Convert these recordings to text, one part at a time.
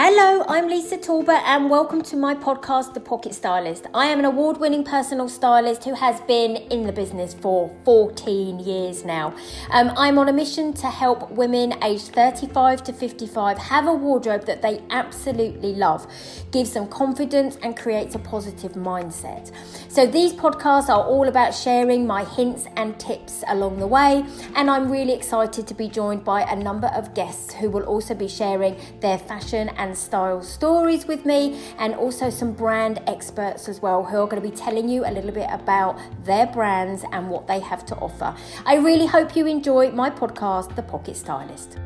Hello, I'm Lisa Talbot, and welcome to my podcast, The Pocket Stylist. I am an award winning personal stylist who has been in the business for 14 years now. Um, I'm on a mission to help women aged 35 to 55 have a wardrobe that they absolutely love, gives them confidence, and creates a positive mindset. So, these podcasts are all about sharing my hints and tips along the way, and I'm really excited to be joined by a number of guests who will also be sharing their fashion and and style stories with me, and also some brand experts as well who are going to be telling you a little bit about their brands and what they have to offer. I really hope you enjoy my podcast, The Pocket Stylist.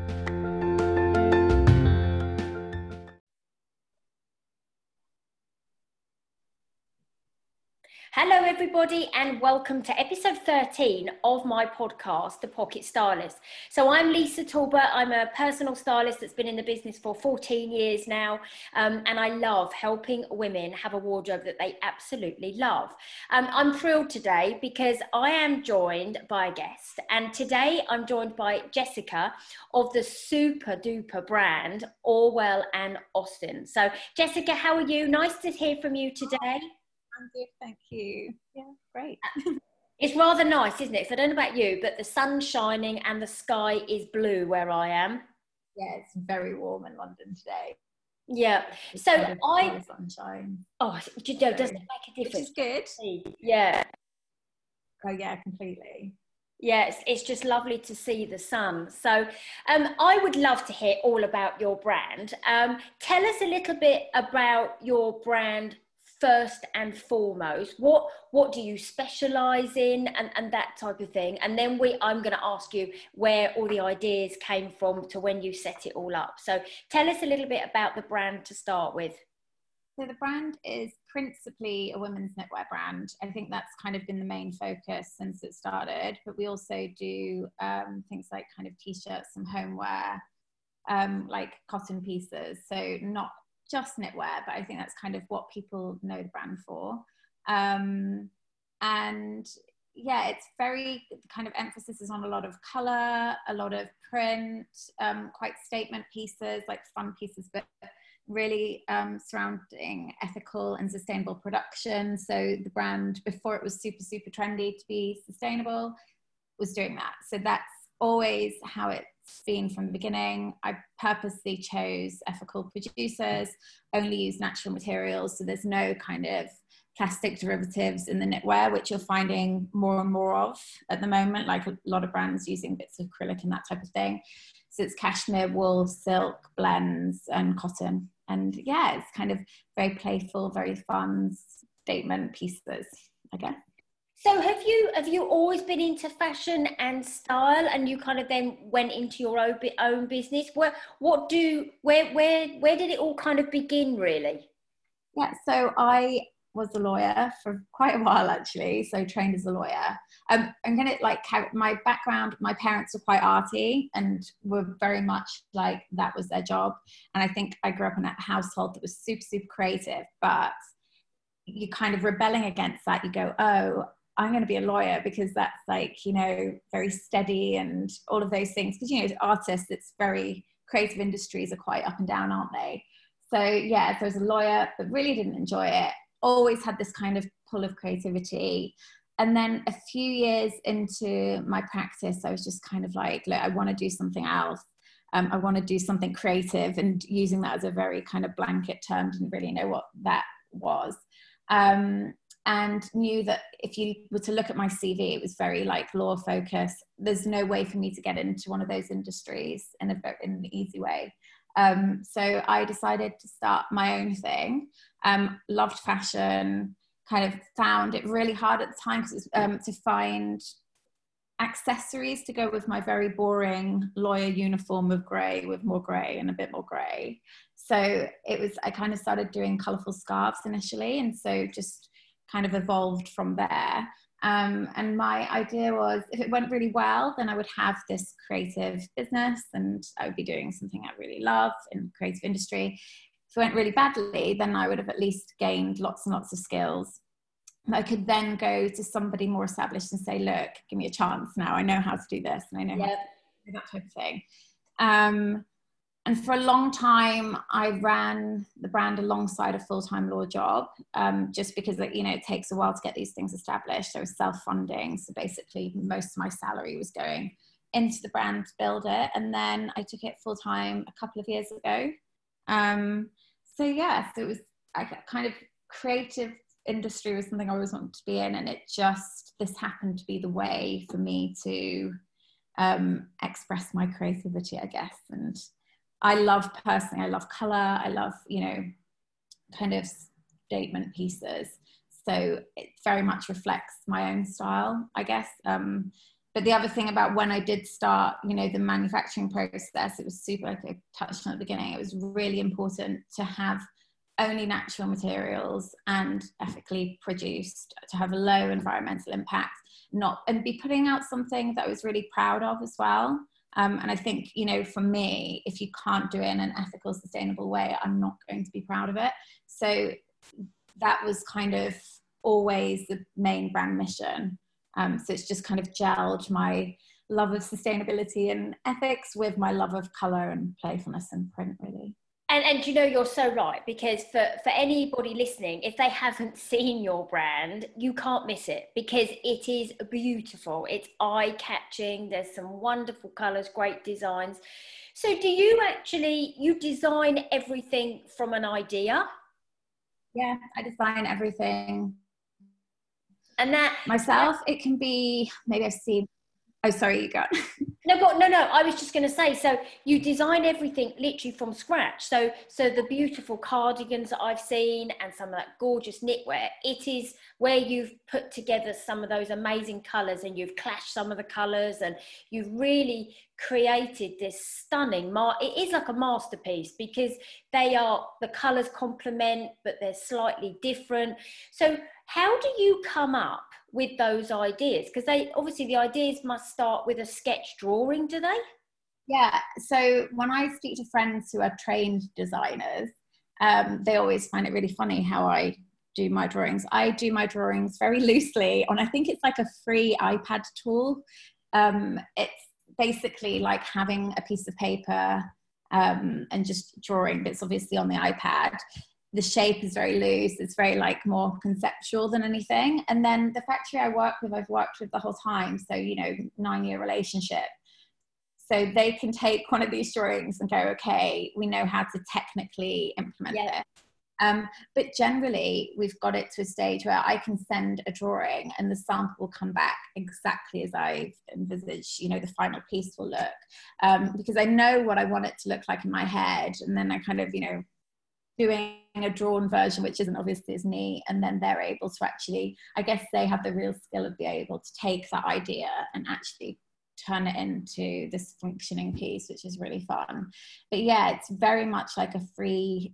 Everybody, and welcome to episode 13 of my podcast, The Pocket Stylist. So, I'm Lisa Talbot. I'm a personal stylist that's been in the business for 14 years now, um, and I love helping women have a wardrobe that they absolutely love. Um, I'm thrilled today because I am joined by a guest, and today I'm joined by Jessica of the super duper brand Orwell and Austen. So, Jessica, how are you? Nice to hear from you today. Thank you. Yeah, great. It's rather nice, isn't it? So I don't know about you, but the sun's shining and the sky is blue where I am. Yeah, it's very warm in London today. Yeah. It's so I sunshine. oh you know, doesn't it make a Which difference? is good. Yeah. Oh yeah, completely. Yeah, it's, it's just lovely to see the sun. So, um, I would love to hear all about your brand. Um, tell us a little bit about your brand first and foremost what what do you specialize in and, and that type of thing and then we i'm going to ask you where all the ideas came from to when you set it all up so tell us a little bit about the brand to start with So the brand is principally a women's knitwear brand. I think that's kind of been the main focus since it started. But we also do um, things like kind of t-shirts, some homeware, um, like cotton pieces. So not just knitwear, but I think that's kind of what people know the brand for. Um, and yeah, it's very kind of emphasis is on a lot of color, a lot of print, um, quite statement pieces, like fun pieces, but really um, surrounding ethical and sustainable production. So the brand, before it was super, super trendy to be sustainable, was doing that. So that's always how it's been from the beginning. I purposely chose ethical producers, only use natural materials. So there's no kind of plastic derivatives in the knitwear, which you're finding more and more of at the moment, like a lot of brands using bits of acrylic and that type of thing. So it's cashmere, wool, silk, blends, and cotton. And yeah, it's kind of very playful, very fun statement pieces, I guess. So have you have you always been into fashion and style and you kind of then went into your own, own business where what do where where where did it all kind of begin really Yeah, so I was a lawyer for quite a while actually, so trained as a lawyer. Um, I'm gonna like my background. My parents were quite arty and were very much like that was their job. And I think I grew up in a household that was super super creative, but you're kind of rebelling against that. You go, oh, I'm going to be a lawyer because that's like you know very steady and all of those things. Because you know, artists, it's very creative industries are quite up and down, aren't they? So yeah, so I was a lawyer, but really didn't enjoy it. Always had this kind of pull of creativity. And then a few years into my practice, I was just kind of like, look, I want to do something else. Um, I want to do something creative, and using that as a very kind of blanket term, didn't really know what that was. Um, and knew that if you were to look at my CV, it was very like law focus. There's no way for me to get into one of those industries in, a, in an easy way. Um, so I decided to start my own thing. Um, loved fashion, kind of found it really hard at the time um, to find accessories to go with my very boring lawyer uniform of grey with more grey and a bit more grey. So it was, I kind of started doing colourful scarves initially. And so just kind of evolved from there. Um, and my idea was if it went really well, then I would have this creative business and I would be doing something I really love in the creative industry. If it went really badly, then I would have at least gained lots and lots of skills. I could then go to somebody more established and say, look, give me a chance now. I know how to do this and I know yep. how to do that type of thing. Um, and for a long time i ran the brand alongside a full-time law job um, just because you know it takes a while to get these things established. I was self-funding so basically most of my salary was going into the brand to build it. And then i took it full-time a couple of years ago. Um, so yeah so it was I kind of creative industry was something i always wanted to be in and it just this happened to be the way for me to um, express my creativity i guess. And I love personally, I love color, I love, you know, kind of statement pieces. So it very much reflects my own style, I guess. Um, but the other thing about when I did start, you know, the manufacturing process, it was super, like I touched on at the beginning, it was really important to have only natural materials and ethically produced to have a low environmental impact, not and be putting out something that I was really proud of as well. Um, and I think, you know, for me, if you can't do it in an ethical, sustainable way, I'm not going to be proud of it. So that was kind of always the main brand mission. Um, so it's just kind of gelled my love of sustainability and ethics with my love of color and playfulness and print, really and and you know you're so right because for for anybody listening if they haven't seen your brand you can't miss it because it is beautiful. It's eye catching there's some wonderful colors great designs. So do you actually you design everything from an idea? Yeah i design everything. And that myself it can be maybe i've seen Oh, sorry, you got. no, but no, no. I was just going to say. So you design everything literally from scratch. So, so the beautiful cardigans that I've seen and some of that gorgeous knitwear. It is where you've put together some of those amazing colours and you've clashed some of the colours and you've really created this stunning. Mar- it is like a masterpiece because they are the colours complement, but they're slightly different. So, how do you come up? With those ideas? Because they obviously the ideas must start with a sketch drawing, do they? Yeah. So when I speak to friends who are trained designers, um, they always find it really funny how I do my drawings. I do my drawings very loosely on, I think it's like a free iPad tool. Um, it's basically like having a piece of paper um, and just drawing, but it's obviously on the iPad the shape is very loose it's very like more conceptual than anything. And then the factory i work with i've worked with the whole time so you know nine year relationship. So they can take one of these drawings and go okay we know how to technically implement yeah. it um, but generally we've got it to a stage where i can send a drawing and the sample will come back exactly as i've envisaged you know the final piece will look. Um, because i know what i want it to look like in my head and then i kind of you know doing a drawn version which isn't obviously as neat and then they're able to actually i guess they have the real skill of being able to take that idea and actually turn it into this functioning piece which is really fun. But yeah it's very much like a free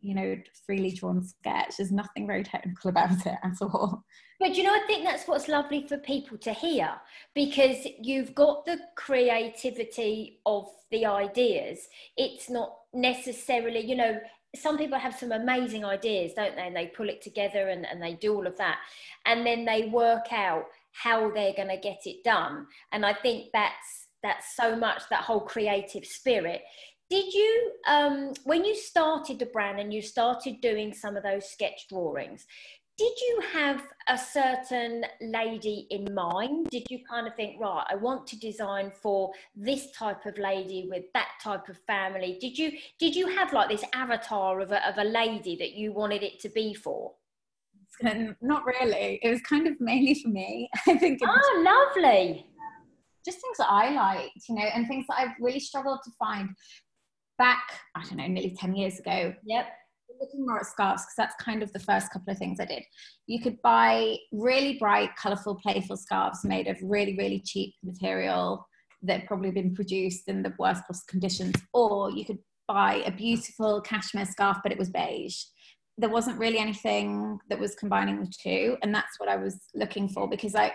you know freely drawn sketch. There's nothing very technical about it at all. But you know i think that's what's lovely for people to hear because you've got the creativity of the ideas. It's not necessarily you know some people have some amazing ideas, don't they? And they pull it together and, and they do all of that. And then they work out how they're going to get it done. And I think that's that's so much that whole creative spirit. Did you, um, when you started the brand and you started doing some of those sketch drawings, did you have a certain lady in mind? Did you kind of think, right, I want to design for this type of lady with that type of family? Did you did you have like this avatar of a, of a lady that you wanted it to be for? not really. It was kind of mainly for me. I think. Oh, lovely. Just things that I liked, you know, and things that I've really struggled to find back, I don't know, nearly 10 years ago. Yep. Looking more at scarves because that's kind of the first couple of things I did. You could buy really bright, colorful, playful scarves made of really, really cheap material that probably been produced in the worst possible conditions, or you could buy a beautiful cashmere scarf, but it was beige. There wasn't really anything that was combining the two, and that's what I was looking for because I,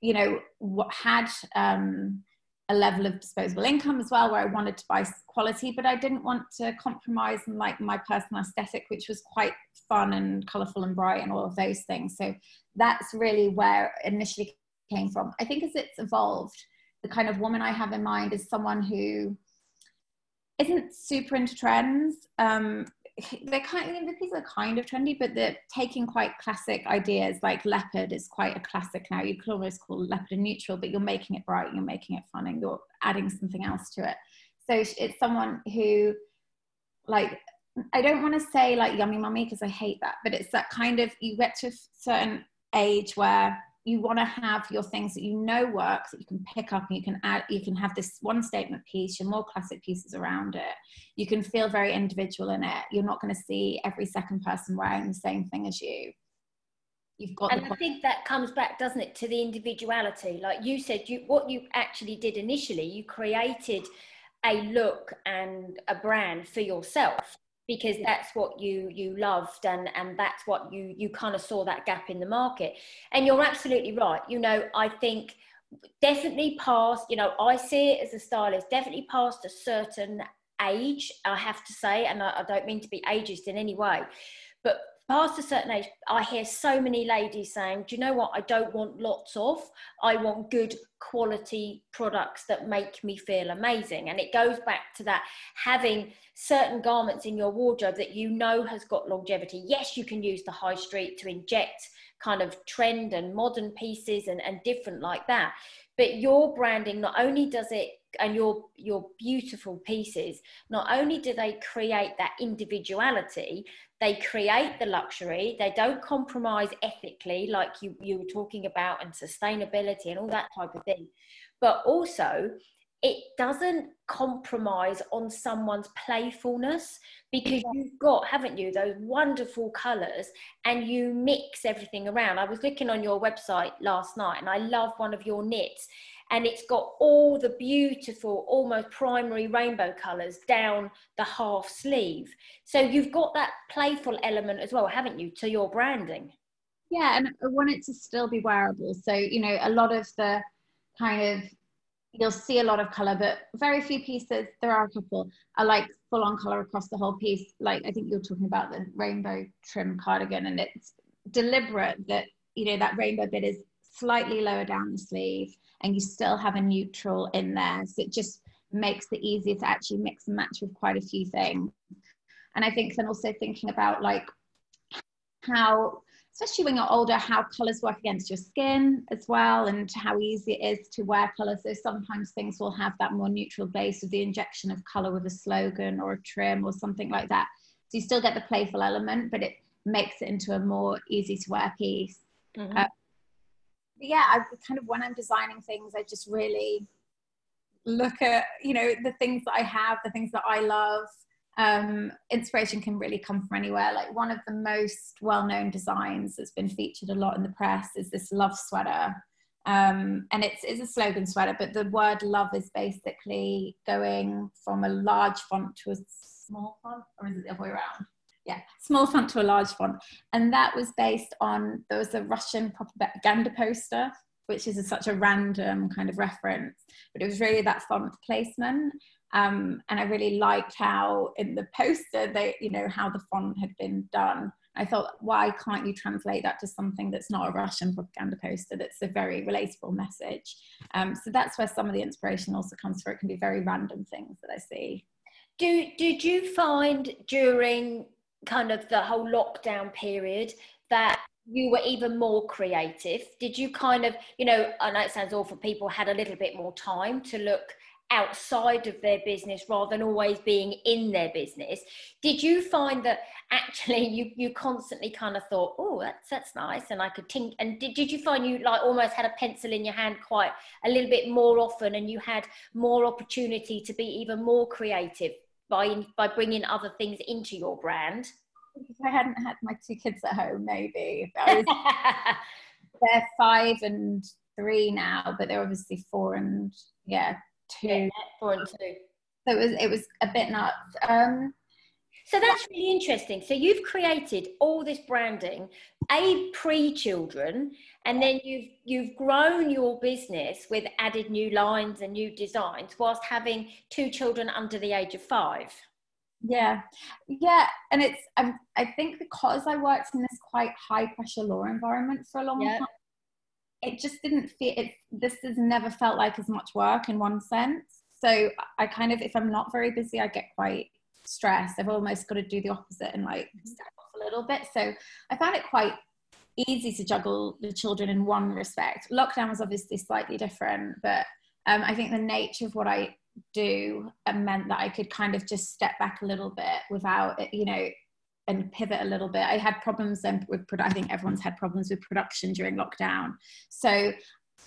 you know, what had um, a level of disposable income as well, where I wanted to buy quality, but I didn't want to compromise on like my personal aesthetic, which was quite fun and colorful and bright and all of those things. So that's really where initially came from. I think as it's evolved, the kind of woman I have in mind is someone who isn't super into trends. Um, they're kind of, are kind of trendy, but they're taking quite classic ideas. Like leopard is quite a classic now. You could almost call leopard a neutral, but you're making it bright, you're making it fun, and you're adding something else to it. So it's someone who, like, I don't want to say like yummy mummy because I hate that, but it's that kind of you get to a certain age where you want to have your things that you know work that you can pick up and you can add you can have this one statement piece your more classic pieces around it. You can feel very individual in it. You're not going to see every second person wearing the same thing as you. You've got and i think that comes back doesn't it to the individuality. Like you said you what you actually did initially you created a look and a brand for yourself because that's what you you loved and and that's what you you kind of saw that gap in the market. And you're absolutely right you know i think definitely past you know i see it as a stylist definitely past a certain age i have to say and I, I don't mean to be ageist in any way but past a certain age, I hear so many ladies saying, Do you know what? I don't want lots of, I want good quality products that make me feel amazing. And it goes back to that having certain garments in your wardrobe that you know has got longevity. Yes, you can use the high street to inject kind of trend and modern pieces and, and different like that. But your branding not only does it and your your beautiful pieces not only do they create that individuality they create the luxury. They don't compromise ethically like you you were talking about and sustainability and all that type of thing. But also it doesn't compromise on someone's playfulness because you've got haven't you those wonderful colors and you mix everything around. I was looking on your website last night and i love one of your knits and it's got all the beautiful almost primary rainbow colors down the half sleeve. So you've got that playful element as well haven't you to your branding? Yeah and i want it to still be wearable. So you know a lot of the kind of you'll see a lot of color but very few pieces there are a couple are like full on color across the whole piece. Like i think you're talking about the rainbow trim cardigan and it's deliberate that you know that rainbow bit is slightly lower down the sleeve and you still have a neutral in there. So it just makes it easier to actually mix and match with quite a few things. And I think then also thinking about like how, especially when you're older, how colors work against your skin as well, and how easy it is to wear colors. So sometimes things will have that more neutral base with the injection of color with a slogan or a trim or something like that. So you still get the playful element, but it makes it into a more easy to wear piece. Mm-hmm. Uh, yeah, I kind of when I'm designing things, I just really look at you know the things that I have, the things that I love. Um, inspiration can really come from anywhere. Like one of the most well-known designs that's been featured a lot in the press is this love sweater. Um, and it's, it's a slogan sweater, but the word love is basically going from a large font to a small font, or is it the other way around? Yeah, small font to a large font. And that was based on, there was a Russian propaganda poster, which is a, such a random kind of reference, but it was really that font placement. Um, and I really liked how in the poster, they, you know, how the font had been done. I thought, why can't you translate that to something that's not a Russian propaganda poster? That's a very relatable message. Um, so that's where some of the inspiration also comes from. It can be very random things that I see. Do, did you find during kind of the whole lockdown period that you were even more creative? Did you kind of, you know, I know it sounds awful, people had a little bit more time to look outside of their business rather than always being in their business did you find that actually you you constantly kind of thought oh that's that's nice and i could think and did, did you find you like almost had a pencil in your hand quite a little bit more often and you had more opportunity to be even more creative by by bringing other things into your brand if i hadn't had my two kids at home maybe was, they're five and three now but they're obviously four and yeah two. Yeah, four and two. So it was it was a bit nuts. Um, so that's really interesting. So you've created all this branding, a pre-children, and then you've you've grown your business with added new lines and new designs, whilst having two children under the age of five. Yeah, yeah, and it's um, I think because I worked in this quite high pressure law environment for a long yeah. time, it just didn't feel it this has never felt like as much work in one sense. So i kind of if i'm not very busy i get quite stressed. I've almost got to do the opposite and like step off a little bit. So i found it quite easy to juggle the children in one respect lockdown was obviously slightly different but um, i think the nature of what i do meant that i could kind of just step back a little bit without you know and pivot a little bit. I had problems then with, I think everyone's had problems with production during lockdown. So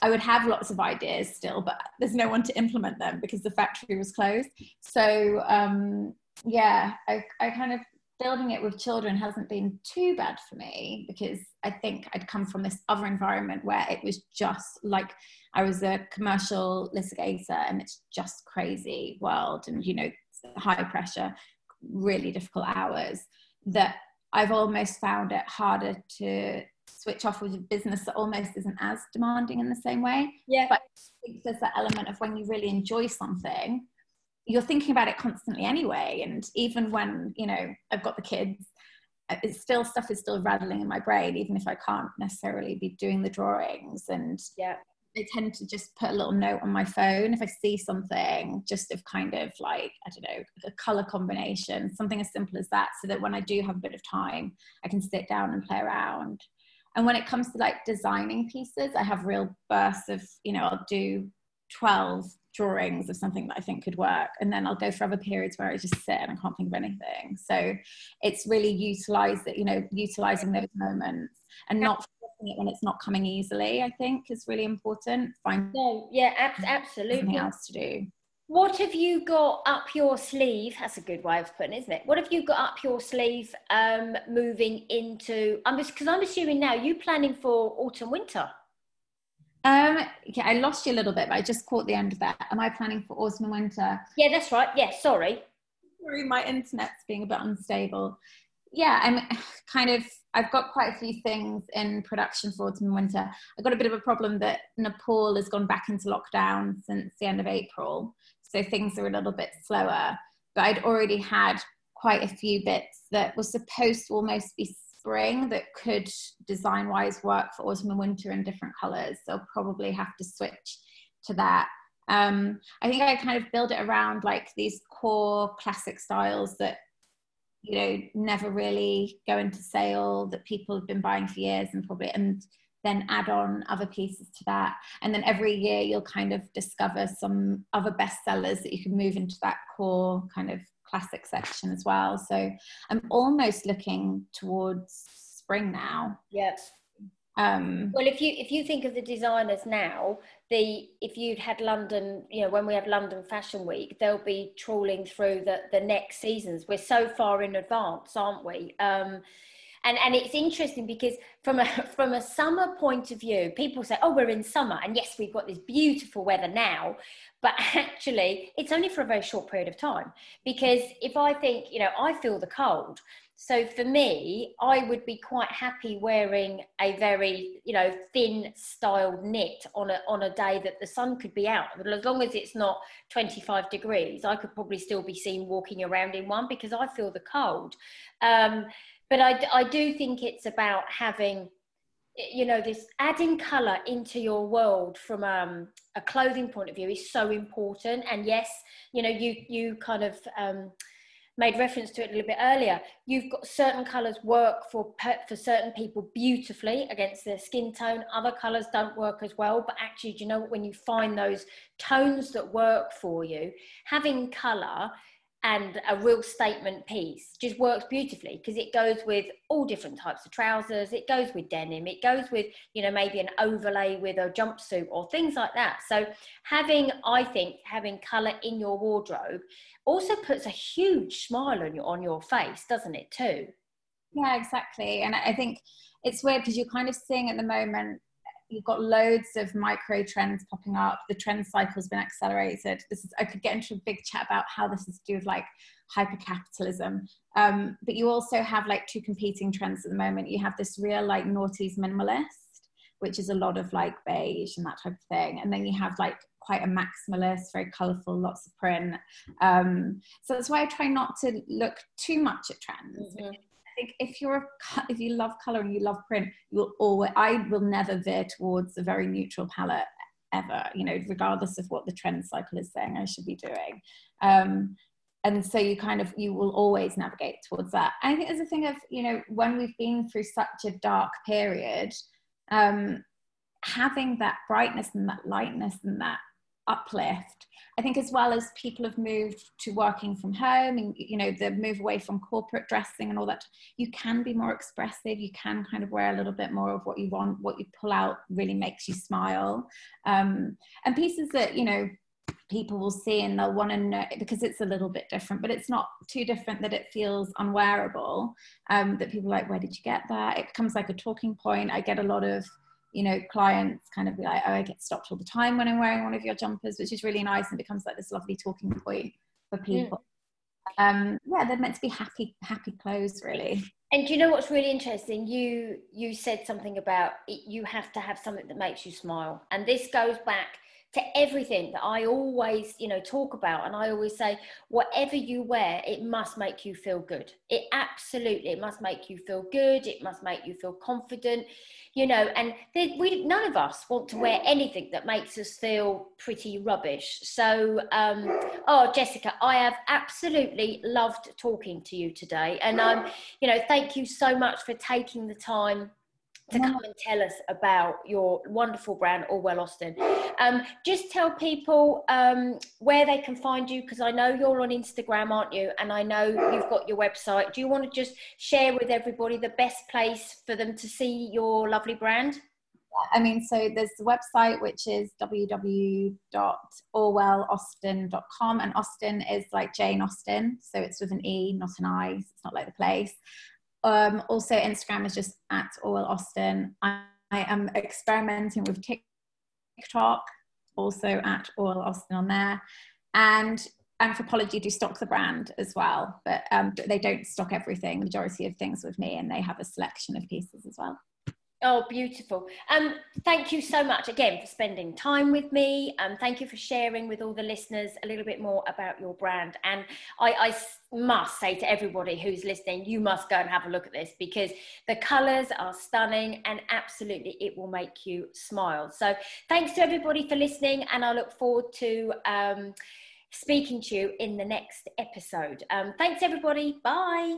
I would have lots of ideas still, but there's no one to implement them because the factory was closed. So um, yeah, I, I kind of building it with children hasn't been too bad for me because I think I'd come from this other environment where it was just like I was a commercial litigator and it's just crazy world and you know high pressure, really difficult hours that I've almost found it harder to switch off with a business that almost isn't as demanding in the same way. Yeah. But I think there's that element of when you really enjoy something, you're thinking about it constantly anyway. And even when, you know, I've got the kids, uh, it's still stuff is still rattling in my brain, even if I can't necessarily be doing the drawings. And yeah. I tend to just put a little note on my phone if I see something, just of kind of like, I don't know, a color combination, something as simple as that, so that when I do have a bit of time, I can sit down and play around. And when it comes to like designing pieces, I have real bursts of, you know, I'll do 12 drawings of something that I think could work. And then I'll go for other periods where I just sit and I can't think of anything. So it's really utilize that, you know, utilizing those moments and not it when it's not coming easily, I think is really important. Find no, yeah, ab- absolutely. Something else to do. What have you got up your sleeve? That's a good way of putting, it, isn't it? What have you got up your sleeve um, moving into? I'm just because I'm assuming now you planning for autumn winter. Um, okay, I lost you a little bit, but I just caught the end of that. Am I planning for autumn and winter? Yeah, that's right. Yeah, sorry. Sorry, my internet's being a bit unstable. Yeah, I'm kind of I've got quite a few things in production for autumn and winter. I've got a bit of a problem that Nepal has gone back into lockdown since the end of April. So things are a little bit slower. But I'd already had quite a few bits that were supposed to almost be spring that could design wise work for autumn and winter in different colors. So I'll probably have to switch to that. Um, I think I kind of build it around like these core classic styles that you know never really go into sale that people have been buying for years and probably and then add on other pieces to that and then every year you'll kind of discover some other bestsellers that you can move into that core kind of classic section as well so i'm almost looking towards spring now yes um, well, if you if you think of the designers now, the if you'd had London, you know, when we have London Fashion Week, they'll be trawling through the the next seasons. We're so far in advance, aren't we? Um, and and it's interesting because from a from a summer point of view, people say, "Oh, we're in summer," and yes, we've got this beautiful weather now, but actually, it's only for a very short period of time. Because if I think, you know, I feel the cold so for me, I would be quite happy wearing a very, you know, thin styled knit on a on a day that the sun could be out. As long as it's not 25 degrees, I could probably still be seen walking around in one because I feel the cold. Um, but I, I do think it's about having you know this adding color into your world from um, a clothing point of view is so important and yes you know you you kind of um, made reference to it a little bit earlier. You've got certain colours work for for certain people beautifully against their skin tone. Other colours don't work as well. But actually, do you know when you find those tones that work for you, having colour and a real statement piece just works beautifully because it goes with all different types of trousers it goes with denim it goes with you know maybe an overlay with a jumpsuit or things like that. So having i think having color in your wardrobe also puts a huge smile on your on your face doesn't it too? Yeah exactly. And i think it's weird because you're kind of seeing at the moment you've got loads of micro trends popping up. The trend cycle's been accelerated. This is I could get into a big chat about how this is to do with like hyper capitalism. Um, but you also have like two competing trends at the moment. You have this real like noughties minimalist, which is a lot of like beige and that type of thing, and then you have like quite a maximalist, very colourful, lots of print. Um, so that's why I try not to look too much at trends. Mm-hmm think if you're a, if you love color and you love print, you'll always I will never veer towards a very neutral palette ever. You know, regardless of what the trend cycle is saying I should be doing. Um, and so you kind of you will always navigate towards that. And I think there's a thing of you know when we've been through such a dark period, um, having that brightness and that lightness and that uplift I think as well as people have moved to working from home and you know the move away from corporate dressing and all that, you can be more expressive. You can kind of wear a little bit more of what you want. What you pull out really makes you smile. Um, and pieces that you know people will see and they'll want to know because it's a little bit different, but it's not too different that it feels unwearable. Um, that people like, where did you get that? It becomes like a talking point. I get a lot of you know, clients kind of be like, oh, I get stopped all the time when I'm wearing one of your jumpers, which is really nice and becomes like this lovely talking point for people. Yeah. Um, yeah, they're meant to be happy, happy clothes, really. And do you know what's really interesting? You you said something about it, you have to have something that makes you smile, and this goes back to everything that I always, you know, talk about. And I always say, whatever you wear, it must make you feel good. It absolutely, it must make you feel good. It must make you feel confident, you know. And we, none of us want to wear anything that makes us feel pretty rubbish. So, um, oh, Jessica, I have absolutely loved talking to you today. And um, you know, thank you so much for taking the time to come and tell us about your wonderful brand, Orwell Austen. Um, just tell people um, where they can find you because I know you're on Instagram, aren't you? And I know you've got your website. Do you want to just share with everybody the best place for them to see your lovely brand? I mean, so there's the website which is www.orwellausten.com, and Austen is like Jane Austen, so it's with an E, not an I. It's not like the place. Um, also, Instagram is just at Orwell Austen. I, I am experimenting with TikTok, also at Orwell Austen on there. And Anthropologie do stock the brand as well, but um, they don't stock everything, majority of things with me, and they have a selection of pieces as well. Oh, beautiful. Um, thank you so much again for spending time with me. Um, thank you for sharing with all the listeners a little bit more about your brand. And I, I must say to everybody who's listening, you must go and have a look at this because the colours are stunning and absolutely it will make you smile. So thanks to everybody for listening, and I look forward to um, speaking to you in the next episode. Um, thanks, everybody. Bye.